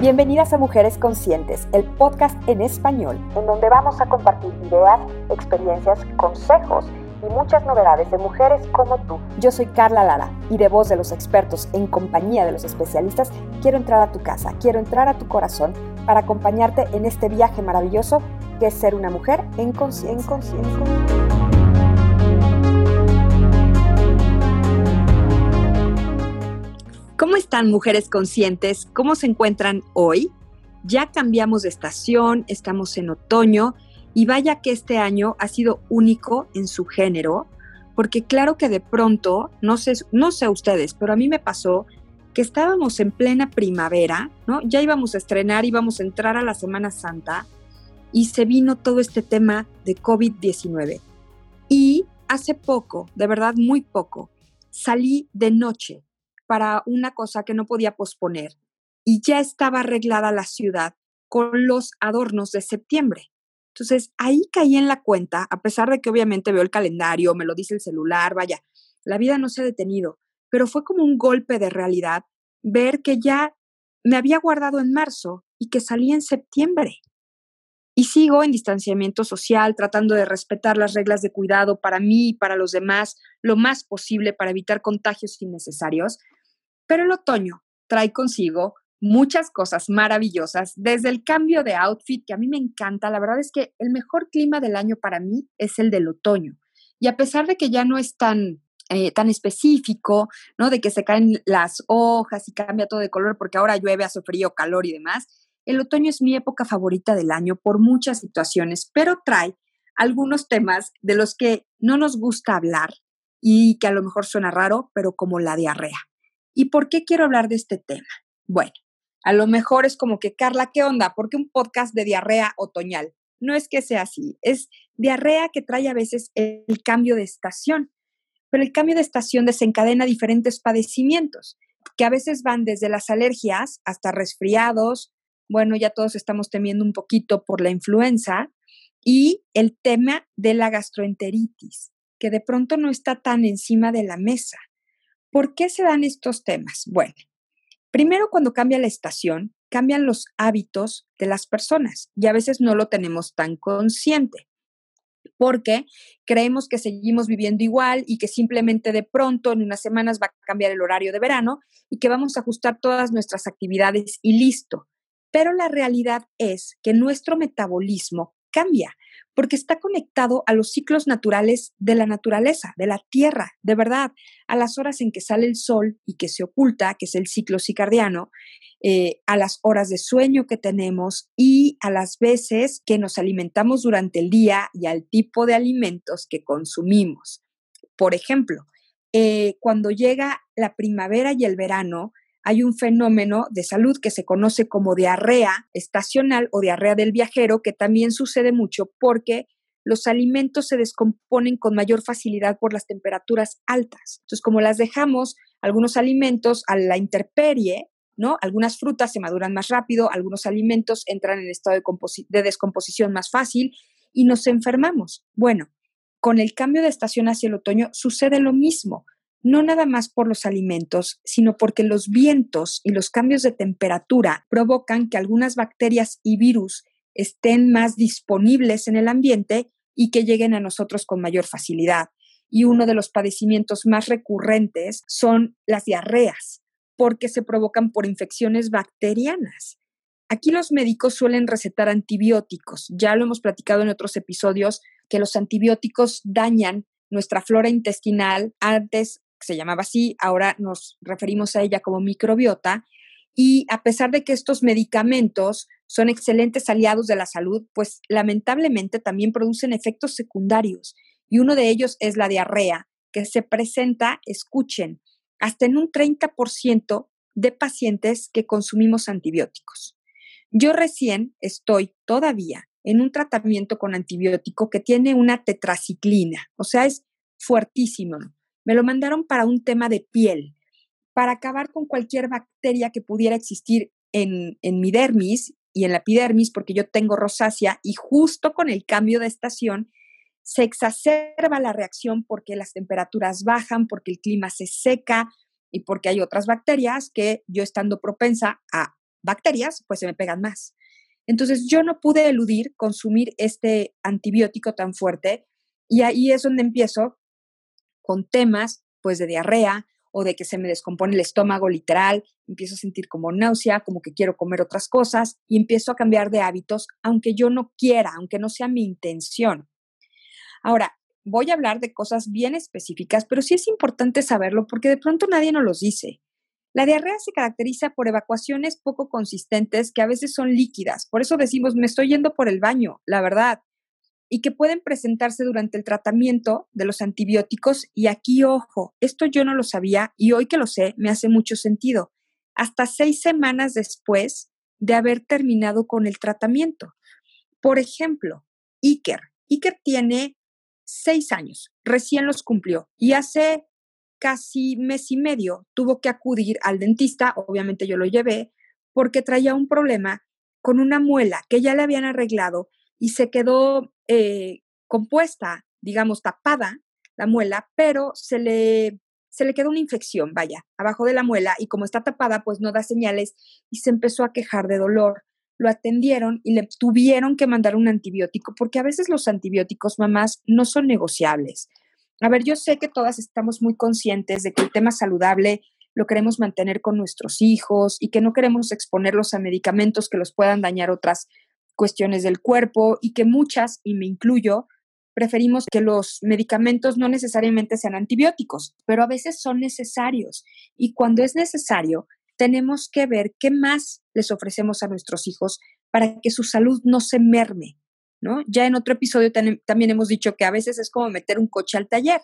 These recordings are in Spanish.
Bienvenidas a Mujeres Conscientes, el podcast en español, en donde vamos a compartir ideas, experiencias, consejos y muchas novedades de mujeres como tú. Yo soy Carla Lara y de voz de los expertos en compañía de los especialistas, quiero entrar a tu casa, quiero entrar a tu corazón para acompañarte en este viaje maravilloso que es ser una mujer en conciencia. ¿Cómo están mujeres conscientes? ¿Cómo se encuentran hoy? Ya cambiamos de estación, estamos en otoño y vaya que este año ha sido único en su género, porque claro que de pronto, no sé, no sé ustedes, pero a mí me pasó que estábamos en plena primavera, ¿no? Ya íbamos a estrenar, íbamos a entrar a la Semana Santa y se vino todo este tema de COVID-19. Y hace poco, de verdad muy poco, salí de noche para una cosa que no podía posponer y ya estaba arreglada la ciudad con los adornos de septiembre. Entonces ahí caí en la cuenta, a pesar de que obviamente veo el calendario, me lo dice el celular, vaya, la vida no se ha detenido, pero fue como un golpe de realidad ver que ya me había guardado en marzo y que salí en septiembre. Y sigo en distanciamiento social, tratando de respetar las reglas de cuidado para mí y para los demás lo más posible para evitar contagios innecesarios, pero el otoño trae consigo muchas cosas maravillosas, desde el cambio de outfit, que a mí me encanta, la verdad es que el mejor clima del año para mí es el del otoño. Y a pesar de que ya no es tan, eh, tan específico, ¿no? De que se caen las hojas y cambia todo de color porque ahora llueve, hace frío, calor y demás, el otoño es mi época favorita del año por muchas situaciones, pero trae algunos temas de los que no nos gusta hablar y que a lo mejor suena raro, pero como la diarrea. ¿Y por qué quiero hablar de este tema? Bueno, a lo mejor es como que, Carla, ¿qué onda? ¿Por qué un podcast de diarrea otoñal? No es que sea así, es diarrea que trae a veces el cambio de estación, pero el cambio de estación desencadena diferentes padecimientos, que a veces van desde las alergias hasta resfriados, bueno, ya todos estamos temiendo un poquito por la influenza, y el tema de la gastroenteritis, que de pronto no está tan encima de la mesa. ¿Por qué se dan estos temas? Bueno, primero cuando cambia la estación, cambian los hábitos de las personas y a veces no lo tenemos tan consciente porque creemos que seguimos viviendo igual y que simplemente de pronto en unas semanas va a cambiar el horario de verano y que vamos a ajustar todas nuestras actividades y listo. Pero la realidad es que nuestro metabolismo cambia porque está conectado a los ciclos naturales de la naturaleza, de la tierra, de verdad, a las horas en que sale el sol y que se oculta, que es el ciclo circadiano, eh, a las horas de sueño que tenemos y a las veces que nos alimentamos durante el día y al tipo de alimentos que consumimos. Por ejemplo, eh, cuando llega la primavera y el verano, hay un fenómeno de salud que se conoce como diarrea estacional o diarrea del viajero, que también sucede mucho porque los alimentos se descomponen con mayor facilidad por las temperaturas altas. Entonces, como las dejamos algunos alimentos a la intemperie, ¿no? Algunas frutas se maduran más rápido, algunos alimentos entran en estado de, de descomposición más fácil y nos enfermamos. Bueno, con el cambio de estación hacia el otoño sucede lo mismo no nada más por los alimentos, sino porque los vientos y los cambios de temperatura provocan que algunas bacterias y virus estén más disponibles en el ambiente y que lleguen a nosotros con mayor facilidad. Y uno de los padecimientos más recurrentes son las diarreas, porque se provocan por infecciones bacterianas. Aquí los médicos suelen recetar antibióticos. Ya lo hemos platicado en otros episodios que los antibióticos dañan nuestra flora intestinal antes se llamaba así, ahora nos referimos a ella como microbiota, y a pesar de que estos medicamentos son excelentes aliados de la salud, pues lamentablemente también producen efectos secundarios, y uno de ellos es la diarrea, que se presenta, escuchen, hasta en un 30% de pacientes que consumimos antibióticos. Yo recién estoy todavía en un tratamiento con antibiótico que tiene una tetraciclina, o sea, es fuertísimo. Me lo mandaron para un tema de piel, para acabar con cualquier bacteria que pudiera existir en, en mi dermis y en la epidermis, porque yo tengo rosácea y justo con el cambio de estación se exacerba la reacción porque las temperaturas bajan, porque el clima se seca y porque hay otras bacterias que yo estando propensa a bacterias, pues se me pegan más. Entonces yo no pude eludir consumir este antibiótico tan fuerte y ahí es donde empiezo con temas pues de diarrea o de que se me descompone el estómago literal, empiezo a sentir como náusea, como que quiero comer otras cosas y empiezo a cambiar de hábitos aunque yo no quiera, aunque no sea mi intención. Ahora, voy a hablar de cosas bien específicas, pero sí es importante saberlo porque de pronto nadie nos los dice. La diarrea se caracteriza por evacuaciones poco consistentes que a veces son líquidas, por eso decimos me estoy yendo por el baño, la verdad, y que pueden presentarse durante el tratamiento de los antibióticos. Y aquí, ojo, esto yo no lo sabía y hoy que lo sé me hace mucho sentido. Hasta seis semanas después de haber terminado con el tratamiento. Por ejemplo, Iker. Iker tiene seis años, recién los cumplió y hace casi mes y medio tuvo que acudir al dentista, obviamente yo lo llevé, porque traía un problema con una muela que ya le habían arreglado y se quedó eh, compuesta, digamos, tapada la muela, pero se le, se le quedó una infección, vaya, abajo de la muela y como está tapada, pues no da señales y se empezó a quejar de dolor. Lo atendieron y le tuvieron que mandar un antibiótico porque a veces los antibióticos, mamás, no son negociables. A ver, yo sé que todas estamos muy conscientes de que el tema saludable lo queremos mantener con nuestros hijos y que no queremos exponerlos a medicamentos que los puedan dañar otras cuestiones del cuerpo y que muchas, y me incluyo, preferimos que los medicamentos no necesariamente sean antibióticos, pero a veces son necesarios. Y cuando es necesario, tenemos que ver qué más les ofrecemos a nuestros hijos para que su salud no se merme, ¿no? Ya en otro episodio también hemos dicho que a veces es como meter un coche al taller.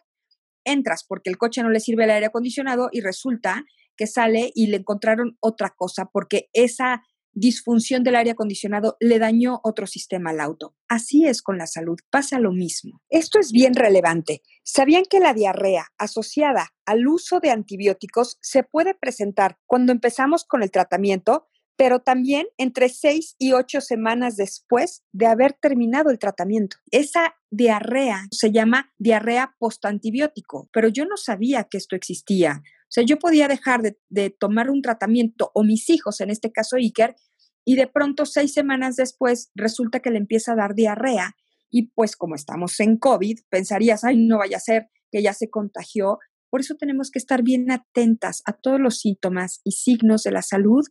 Entras porque el coche no le sirve el aire acondicionado y resulta que sale y le encontraron otra cosa porque esa disfunción del aire acondicionado le dañó otro sistema al auto. Así es con la salud, pasa lo mismo. Esto es bien relevante. ¿Sabían que la diarrea asociada al uso de antibióticos se puede presentar cuando empezamos con el tratamiento, pero también entre seis y ocho semanas después de haber terminado el tratamiento? Esa diarrea se llama diarrea postantibiótico, pero yo no sabía que esto existía. O sea, yo podía dejar de, tomar un tratamiento, o mis hijos, en este caso Iker, y de pronto seis semanas después resulta que le empieza a dar diarrea. Y pues como estamos en COVID, pensarías, ay, no vaya a ser que ya se contagió. Por eso tenemos que estar bien atentas a todos los síntomas y signos de la salud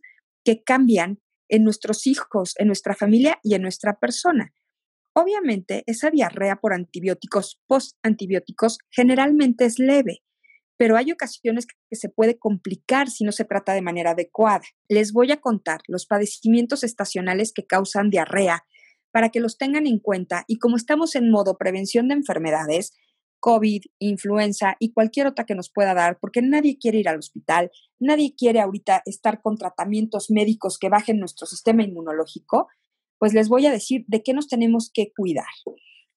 que cambian en nuestros hijos, en nuestra familia y en nuestra persona. Obviamente, esa diarrea por antibióticos, post-antibióticos, generalmente es leve pero hay ocasiones que se puede complicar si no se trata de manera adecuada. Les voy a contar los padecimientos estacionales que causan diarrea para que los tengan en cuenta y como estamos en modo prevención de enfermedades, COVID, influenza y cualquier otra que nos pueda dar, porque nadie quiere ir al hospital, nadie quiere ahorita estar con tratamientos médicos que bajen nuestro sistema inmunológico, pues les voy a decir de qué nos tenemos que cuidar.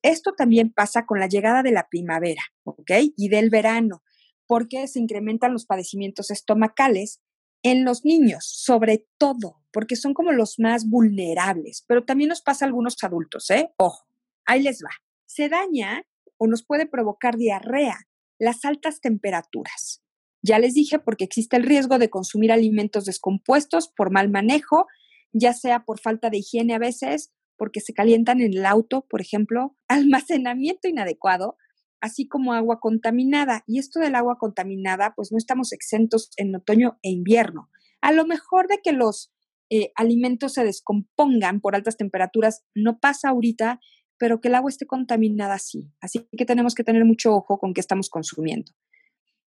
Esto también pasa con la llegada de la primavera, ¿ok? Y del verano porque se incrementan los padecimientos estomacales en los niños, sobre todo, porque son como los más vulnerables, pero también nos pasa a algunos adultos, ¿eh? Ojo, ahí les va. Se daña o nos puede provocar diarrea las altas temperaturas. Ya les dije porque existe el riesgo de consumir alimentos descompuestos por mal manejo, ya sea por falta de higiene a veces, porque se calientan en el auto, por ejemplo, almacenamiento inadecuado, así como agua contaminada. Y esto del agua contaminada, pues no estamos exentos en otoño e invierno. A lo mejor de que los eh, alimentos se descompongan por altas temperaturas no pasa ahorita, pero que el agua esté contaminada sí. Así que tenemos que tener mucho ojo con qué estamos consumiendo.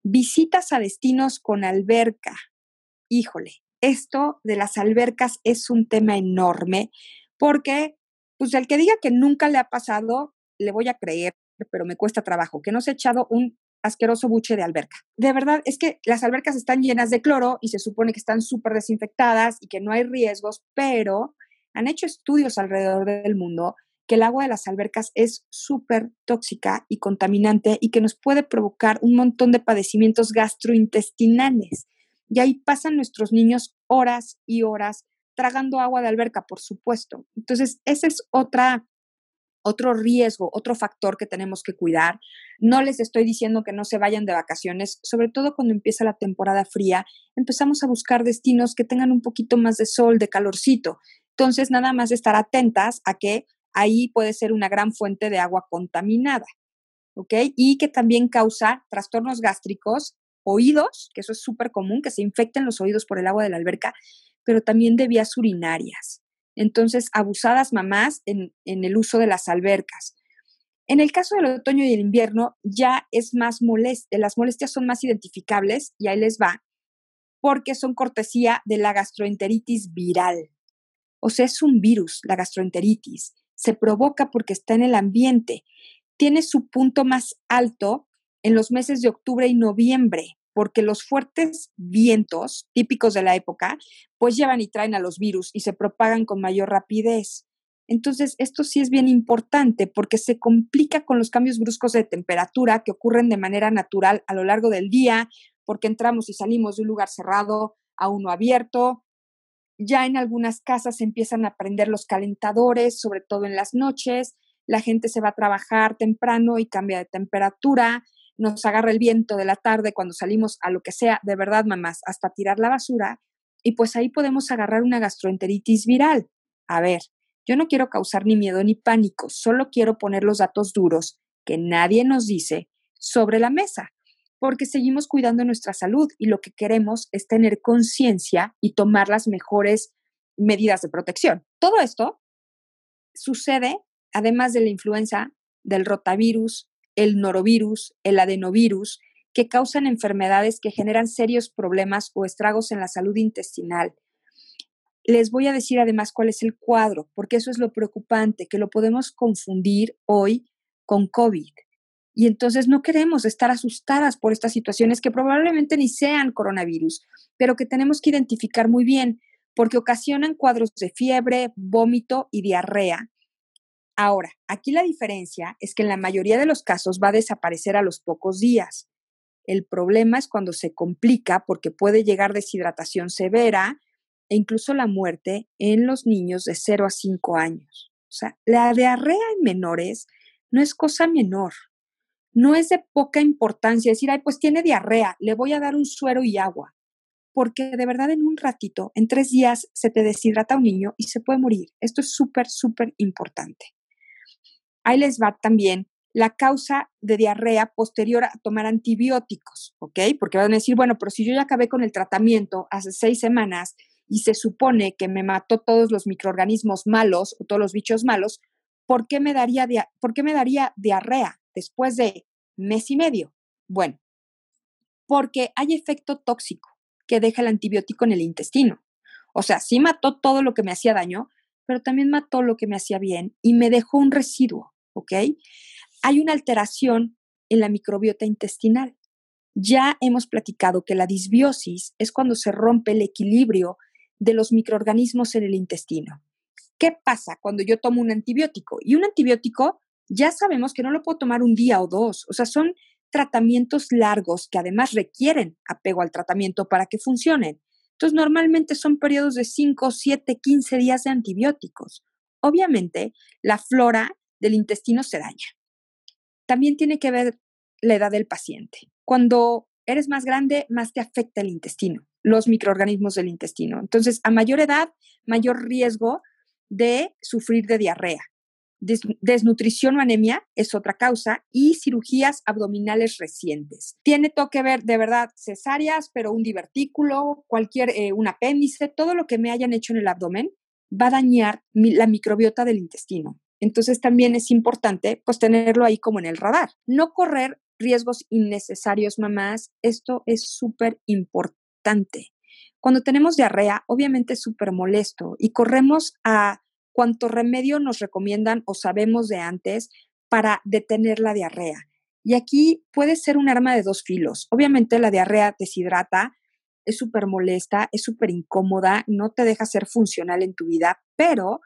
Visitas a destinos con alberca. Híjole, esto de las albercas es un tema enorme porque, pues, el que diga que nunca le ha pasado, le voy a creer pero me cuesta trabajo, que no se ha echado un asqueroso buche de alberca. De verdad, es que las albercas están llenas de cloro y se supone que están súper desinfectadas y que no hay riesgos, pero han hecho estudios alrededor del mundo que el agua de las albercas es súper tóxica y contaminante y que nos puede provocar un montón de padecimientos gastrointestinales. Y ahí pasan nuestros niños horas y horas tragando agua de alberca, por supuesto. Entonces, esa es otra otro riesgo, otro factor que tenemos que cuidar. No les estoy diciendo que no se vayan de vacaciones, sobre todo cuando empieza la temporada fría, empezamos a buscar destinos que tengan un poquito más de sol, de calorcito. Entonces, nada más estar atentas a que ahí puede ser una gran fuente de agua contaminada, ¿ok? Y que también causa trastornos gástricos, oídos, que eso es súper común, que se infecten los oídos por el agua de la alberca, pero también de vías urinarias. Entonces, abusadas mamás en, el uso de las albercas. En el caso del otoño y el invierno, ya es más molestia, las molestias son más identificables y ahí les va, porque son cortesía de la gastroenteritis viral. O sea, es un virus, la gastroenteritis. Se provoca porque está en el ambiente. Tiene su punto más alto en los meses de octubre y noviembre, porque los fuertes vientos típicos de la época, pues llevan y traen a los virus y se propagan con mayor rapidez. Entonces, esto sí es bien importante porque se complica con los cambios bruscos de temperatura que ocurren de manera natural a lo largo del día, porque entramos y salimos de un lugar cerrado a uno abierto. Ya en algunas casas empiezan a prender los calentadores, sobre todo en las noches. La gente se va a trabajar temprano y cambia de temperatura nos agarra el viento de la tarde cuando salimos a lo que sea, de verdad, mamás, hasta tirar la basura, y pues ahí podemos agarrar una gastroenteritis viral. A ver, yo no quiero causar ni miedo ni pánico, solo quiero poner los datos duros que nadie nos dice sobre la mesa, porque seguimos cuidando nuestra salud y lo que queremos es tener conciencia y tomar las mejores medidas de protección. Todo esto sucede, además de la influenza, del rotavirus, el norovirus, el adenovirus, que causan enfermedades que generan serios problemas o estragos en la salud intestinal. Les voy a decir además cuál es el cuadro, porque eso es lo preocupante, que lo podemos confundir hoy con COVID. Y entonces no queremos estar asustadas por estas situaciones que probablemente ni sean coronavirus, pero que tenemos que identificar muy bien, porque ocasionan cuadros de fiebre, vómito y diarrea, Ahora, aquí la diferencia es que en la mayoría de los casos va a desaparecer a los pocos días. El problema es cuando se complica porque puede llegar deshidratación severa e incluso la muerte en los niños de 0 a 5 años. O sea, la diarrea en menores no es cosa menor. No es de poca importancia decir, ay, pues tiene diarrea, le voy a dar un suero y agua. Porque de verdad en un ratito, en tres días, se te deshidrata un niño y se puede morir. Esto es súper, súper importante. Ahí les va también la causa de diarrea posterior a tomar antibióticos, ¿ok? Porque van a decir, bueno, pero si yo ya acabé con el tratamiento hace seis semanas y se supone que me mató todos los microorganismos malos o todos los bichos malos, ¿por qué me daría, ¿por qué me daría diarrea después de mes y medio? Bueno, porque hay efecto tóxico que deja el antibiótico en el intestino. O sea, sí mató todo lo que me hacía daño, pero también mató lo que me hacía bien y me dejó un residuo, ¿ok? Hay una alteración en la microbiota intestinal. Ya hemos platicado que la disbiosis es cuando se rompe el equilibrio de los microorganismos en el intestino. ¿Qué pasa cuando yo tomo un antibiótico? Y un antibiótico ya sabemos que no lo puedo tomar un día o dos, o sea, son tratamientos largos que además requieren apego al tratamiento para que funcionen. Entonces, normalmente son periodos de 5, 7, 15 días de antibióticos. Obviamente, la flora del intestino se daña. También tiene que ver la edad del paciente. Cuando eres más grande, más te afecta el intestino, los microorganismos del intestino. Entonces, a mayor edad, mayor riesgo de sufrir de diarrea. Desnutrición o anemia es otra causa y cirugías abdominales recientes. Tiene todo que ver, de verdad, cesáreas, pero un divertículo, cualquier, eh, un apéndice, todo lo que me hayan hecho en el abdomen va a dañar la microbiota del intestino. Entonces también es importante pues tenerlo ahí como en el radar. No correr riesgos innecesarios, mamás. Esto es súper importante. Cuando tenemos diarrea, obviamente es súper molesto y corremos a cuánto remedio nos recomiendan o sabemos de antes para detener la diarrea. Y aquí puede ser un arma de dos filos. Obviamente la diarrea deshidrata, es súper molesta, es súper incómoda, no te deja ser funcional en tu vida, pero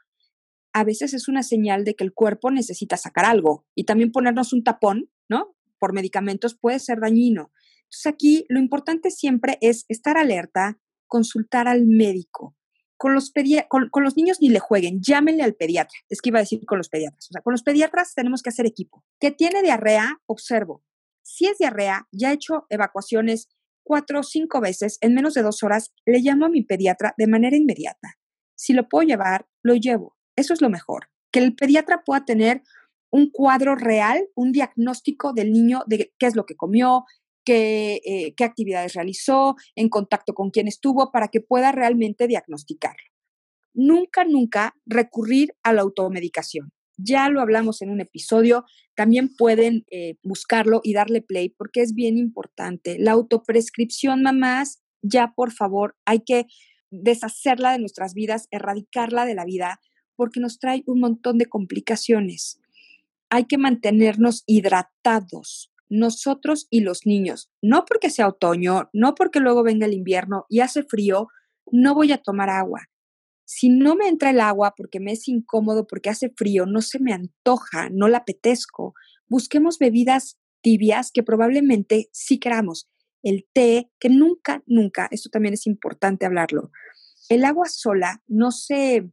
a veces es una señal de que el cuerpo necesita sacar algo. Y también ponernos un tapón, ¿no? Por medicamentos puede ser dañino. Entonces aquí lo importante siempre es estar alerta, consultar al médico con los, con, con los niños ni le jueguen, llámenle al pediatra. Es que iba a decir con los pediatras. O sea, con los pediatras tenemos que hacer equipo. ¿Que tiene diarrea? Observo. Si es diarrea, ya he hecho evacuaciones cuatro o cinco veces en menos de dos horas, le llamo a mi pediatra de manera inmediata. Si lo puedo llevar, lo llevo. Eso es lo mejor. Que el pediatra pueda tener un cuadro real, un diagnóstico del niño de qué es lo que comió, qué, eh, qué actividades realizó, en contacto con quién estuvo, para que pueda realmente diagnosticarlo. Nunca, nunca recurrir a la automedicación. Ya lo hablamos en un episodio, también pueden eh, buscarlo y darle play porque es bien importante. La autoprescripción, mamás, ya por favor, hay que deshacerla de nuestras vidas, erradicarla de la vida, porque nos trae un montón de complicaciones. Hay que mantenernos hidratados, nosotros y los niños. No porque sea otoño, no porque luego venga el invierno y hace frío, no voy a tomar agua si no me entra el agua porque me es incómodo, porque hace frío, no se me antoja, no la apetezco, busquemos bebidas tibias que probablemente sí queramos. El té, que nunca, nunca, esto también es importante hablarlo, el agua sola no se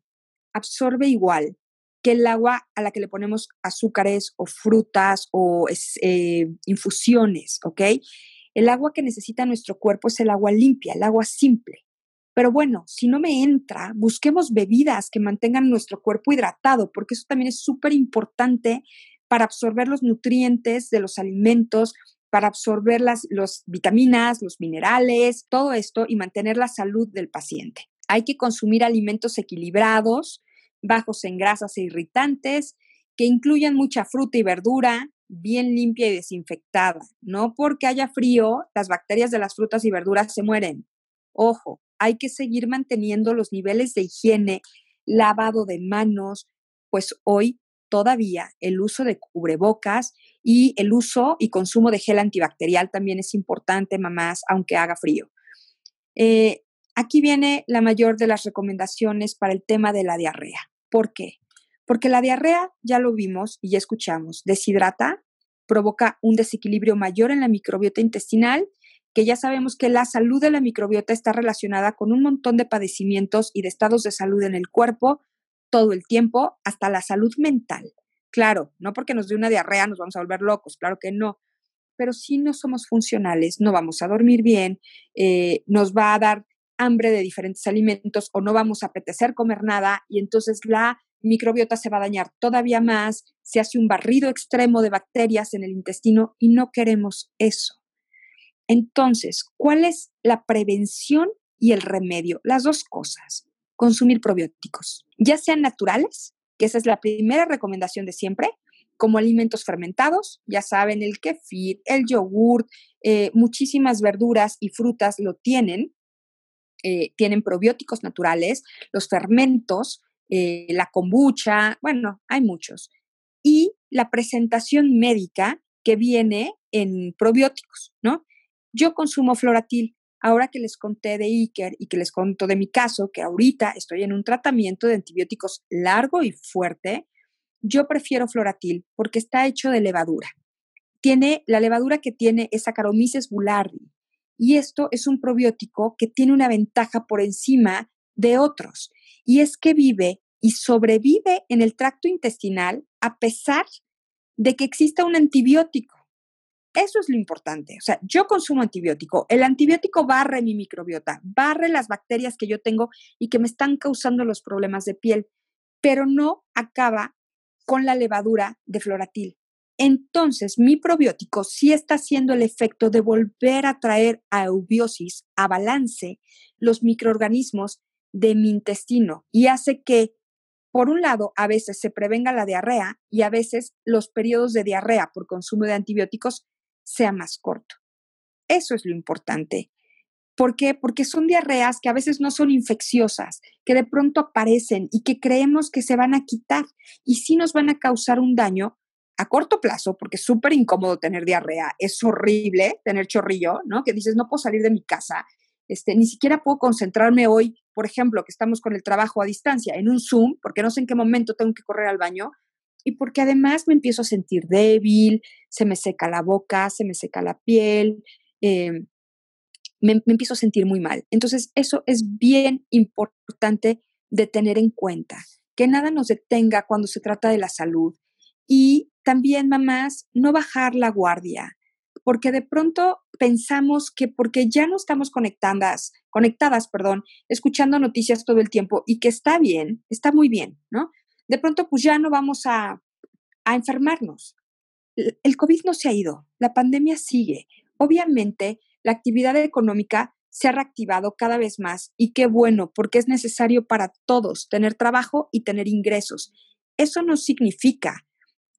absorbe igual que el agua a la que le ponemos azúcares o frutas o eh, infusiones, ¿ok? El agua que necesita nuestro cuerpo es el agua limpia, el agua simple. Pero bueno, si no me entra, busquemos bebidas que mantengan nuestro cuerpo hidratado, porque eso también es súper importante para absorber los nutrientes de los alimentos, para absorber las los vitaminas, los minerales, todo esto y mantener la salud del paciente. Hay que consumir alimentos equilibrados, bajos en grasas e irritantes, que incluyan mucha fruta y verdura, bien limpia y desinfectada. No porque haya frío, las bacterias de las frutas y verduras se mueren. Ojo, hay que seguir manteniendo los niveles de higiene, lavado de manos, pues hoy todavía el uso de cubrebocas y el uso y consumo de gel antibacterial también es importante, mamás, aunque haga frío. Eh, aquí viene la mayor de las recomendaciones para el tema de la diarrea. ¿Por qué? Porque la diarrea, ya lo vimos y ya escuchamos, deshidrata, provoca un desequilibrio mayor en la microbiota intestinal que ya sabemos que la salud de la microbiota está relacionada con un montón de padecimientos y de estados de salud en el cuerpo todo el tiempo, hasta la salud mental. Claro, no porque nos dé una diarrea nos vamos a volver locos, claro que no, pero si no somos funcionales, no vamos a dormir bien, eh, nos va a dar hambre de diferentes alimentos o no vamos a apetecer comer nada y entonces la microbiota se va a dañar todavía más, se hace un barrido extremo de bacterias en el intestino y no queremos eso. Entonces, ¿cuál es la prevención y el remedio? Las dos cosas. Consumir probióticos, ya sean naturales, que esa es la primera recomendación de siempre, como alimentos fermentados, ya saben, el kefir, el yogur, eh, muchísimas verduras y frutas lo tienen, eh, tienen probióticos naturales, los fermentos, eh, la kombucha, bueno, hay muchos. Y la presentación médica que viene en probióticos, ¿no? Yo consumo Floratil. Ahora que les conté de Iker y que les conto de mi caso, que ahorita estoy en un tratamiento de antibióticos largo y fuerte, yo prefiero Floratil porque está hecho de levadura. Tiene la levadura que tiene es Saccharomyces boulardii y esto es un probiótico que tiene una ventaja por encima de otros y es que vive y sobrevive en el tracto intestinal a pesar de que exista un antibiótico. Eso es lo importante. O sea, yo consumo antibiótico. El antibiótico barre mi microbiota, barre las bacterias que yo tengo y que me están causando los problemas de piel, pero no acaba con la levadura de floratil. Entonces, mi probiótico sí está haciendo el efecto de volver a traer a eubiosis, a balance, los microorganismos de mi intestino y hace que, por un lado, a veces se prevenga la diarrea y a veces los periodos de diarrea por consumo de antibióticos sea más corto. Eso es lo importante. ¿Por qué? Porque son diarreas que a veces no son infecciosas, que de pronto aparecen y que creemos que se van a quitar y sí nos van a causar un daño a corto plazo, porque es súper incómodo tener diarrea, es horrible tener chorrillo, ¿no? Que dices, no puedo salir de mi casa, este, ni siquiera puedo concentrarme hoy, por ejemplo, que estamos con el trabajo a distancia, en un Zoom, porque no sé en qué momento tengo que correr al baño, y porque además me empiezo a sentir débil, se me seca la boca, se me seca la piel, em, me, empiezo a sentir muy mal. Entonces, eso es bien importante de tener en cuenta, que nada nos detenga cuando se trata de la salud. Y también, mamás, no bajar la guardia, porque de pronto pensamos que porque ya no estamos conectadas, conectadas, perdón, escuchando noticias todo el tiempo y que está bien, está muy bien, ¿no? De pronto, pues ya no vamos a, a enfermarnos. El COVID no se ha ido, la pandemia sigue. Obviamente, la actividad económica se ha reactivado cada vez más y qué bueno, porque es necesario para todos tener trabajo y tener ingresos. Eso no significa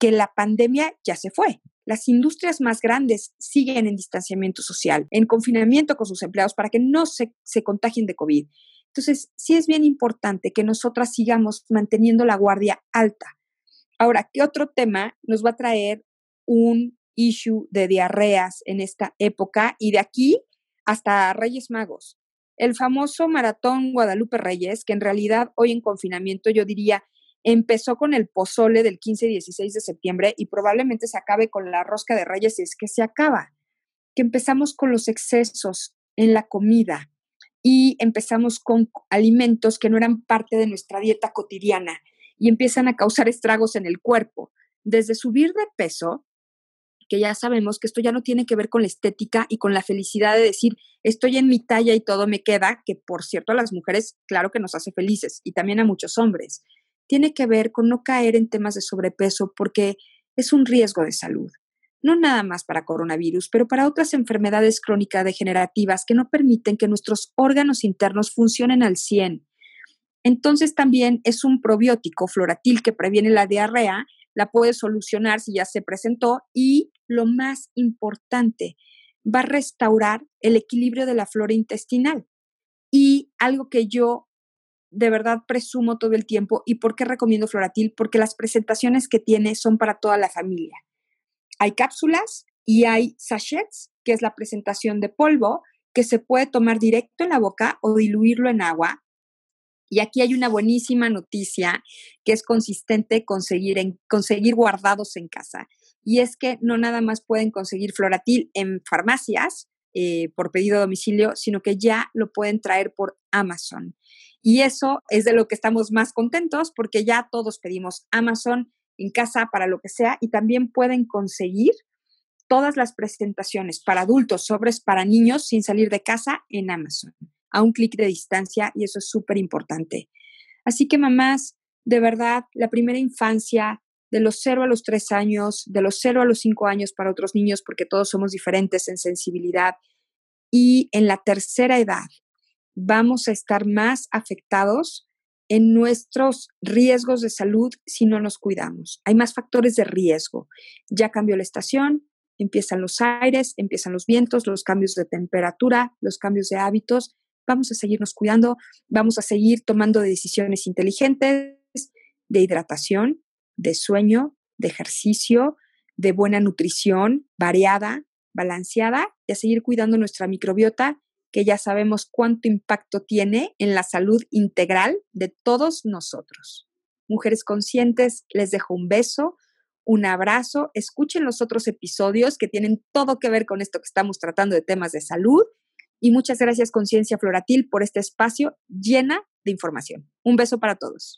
que la pandemia ya se fue. Las industrias más grandes siguen en distanciamiento social, en confinamiento con sus empleados para que no se, se contagien de COVID. Entonces, sí es bien importante que nosotras sigamos manteniendo la guardia alta. Ahora, ¿qué otro tema nos va a traer un issue de diarreas en esta época y de aquí hasta Reyes Magos. El famoso maratón Guadalupe Reyes, que en realidad hoy en confinamiento yo diría empezó con el pozole del 15 y 16 de septiembre y probablemente se acabe con la rosca de Reyes si es que se acaba. Que empezamos con los excesos en la comida y empezamos con alimentos que no eran parte de nuestra dieta cotidiana y empiezan a causar estragos en el cuerpo, desde subir de peso que ya sabemos que esto ya no tiene que ver con la estética y con la felicidad de decir, estoy en mi talla y todo me queda, que por cierto a las mujeres claro que nos hace felices y también a muchos hombres. Tiene que ver con no caer en temas de sobrepeso porque es un riesgo de salud. No nada más para coronavirus, pero para otras enfermedades crónicas degenerativas que no permiten que nuestros órganos internos funcionen al 100. Entonces también es un probiótico floratil que previene la diarrea la puede solucionar si ya se presentó y lo más importante, va a restaurar el equilibrio de la flora intestinal. Y algo que yo de verdad presumo todo el tiempo y por qué recomiendo Floratil, porque las presentaciones que tiene son para toda la familia. Hay cápsulas y hay sachets, que es la presentación de polvo, que se puede tomar directo en la boca o diluirlo en agua y aquí hay una buenísima noticia que es consistente conseguir, en, conseguir guardados en casa. Y es que no nada más pueden conseguir Floratil en farmacias eh, por pedido de domicilio, sino que ya lo pueden traer por Amazon. Y eso es de lo que estamos más contentos porque ya todos pedimos Amazon en casa para lo que sea y también pueden conseguir todas las presentaciones para adultos, sobres para niños sin salir de casa en Amazon a un clic de distancia y eso es súper importante. Así que mamás, de verdad, la primera infancia, de los 0 a los 3 años, de los 0 a los 5 años para otros niños, porque todos somos diferentes en sensibilidad, y en la tercera edad vamos a estar más afectados en nuestros riesgos de salud si no nos cuidamos. Hay más factores de riesgo. Ya cambió la estación, empiezan los aires, empiezan los vientos, los cambios de temperatura, los cambios de hábitos vamos a seguirnos cuidando, vamos a seguir tomando decisiones inteligentes de hidratación, de sueño, de ejercicio, de buena nutrición, variada, balanceada, y a seguir cuidando nuestra microbiota, que ya sabemos cuánto impacto tiene en la salud integral de todos nosotros. Mujeres conscientes, les dejo un beso, un abrazo, escuchen los otros episodios que tienen todo que ver con esto que estamos tratando de temas de salud y muchas gracias Conciencia Floratil por este espacio llena de información. Un beso para todos.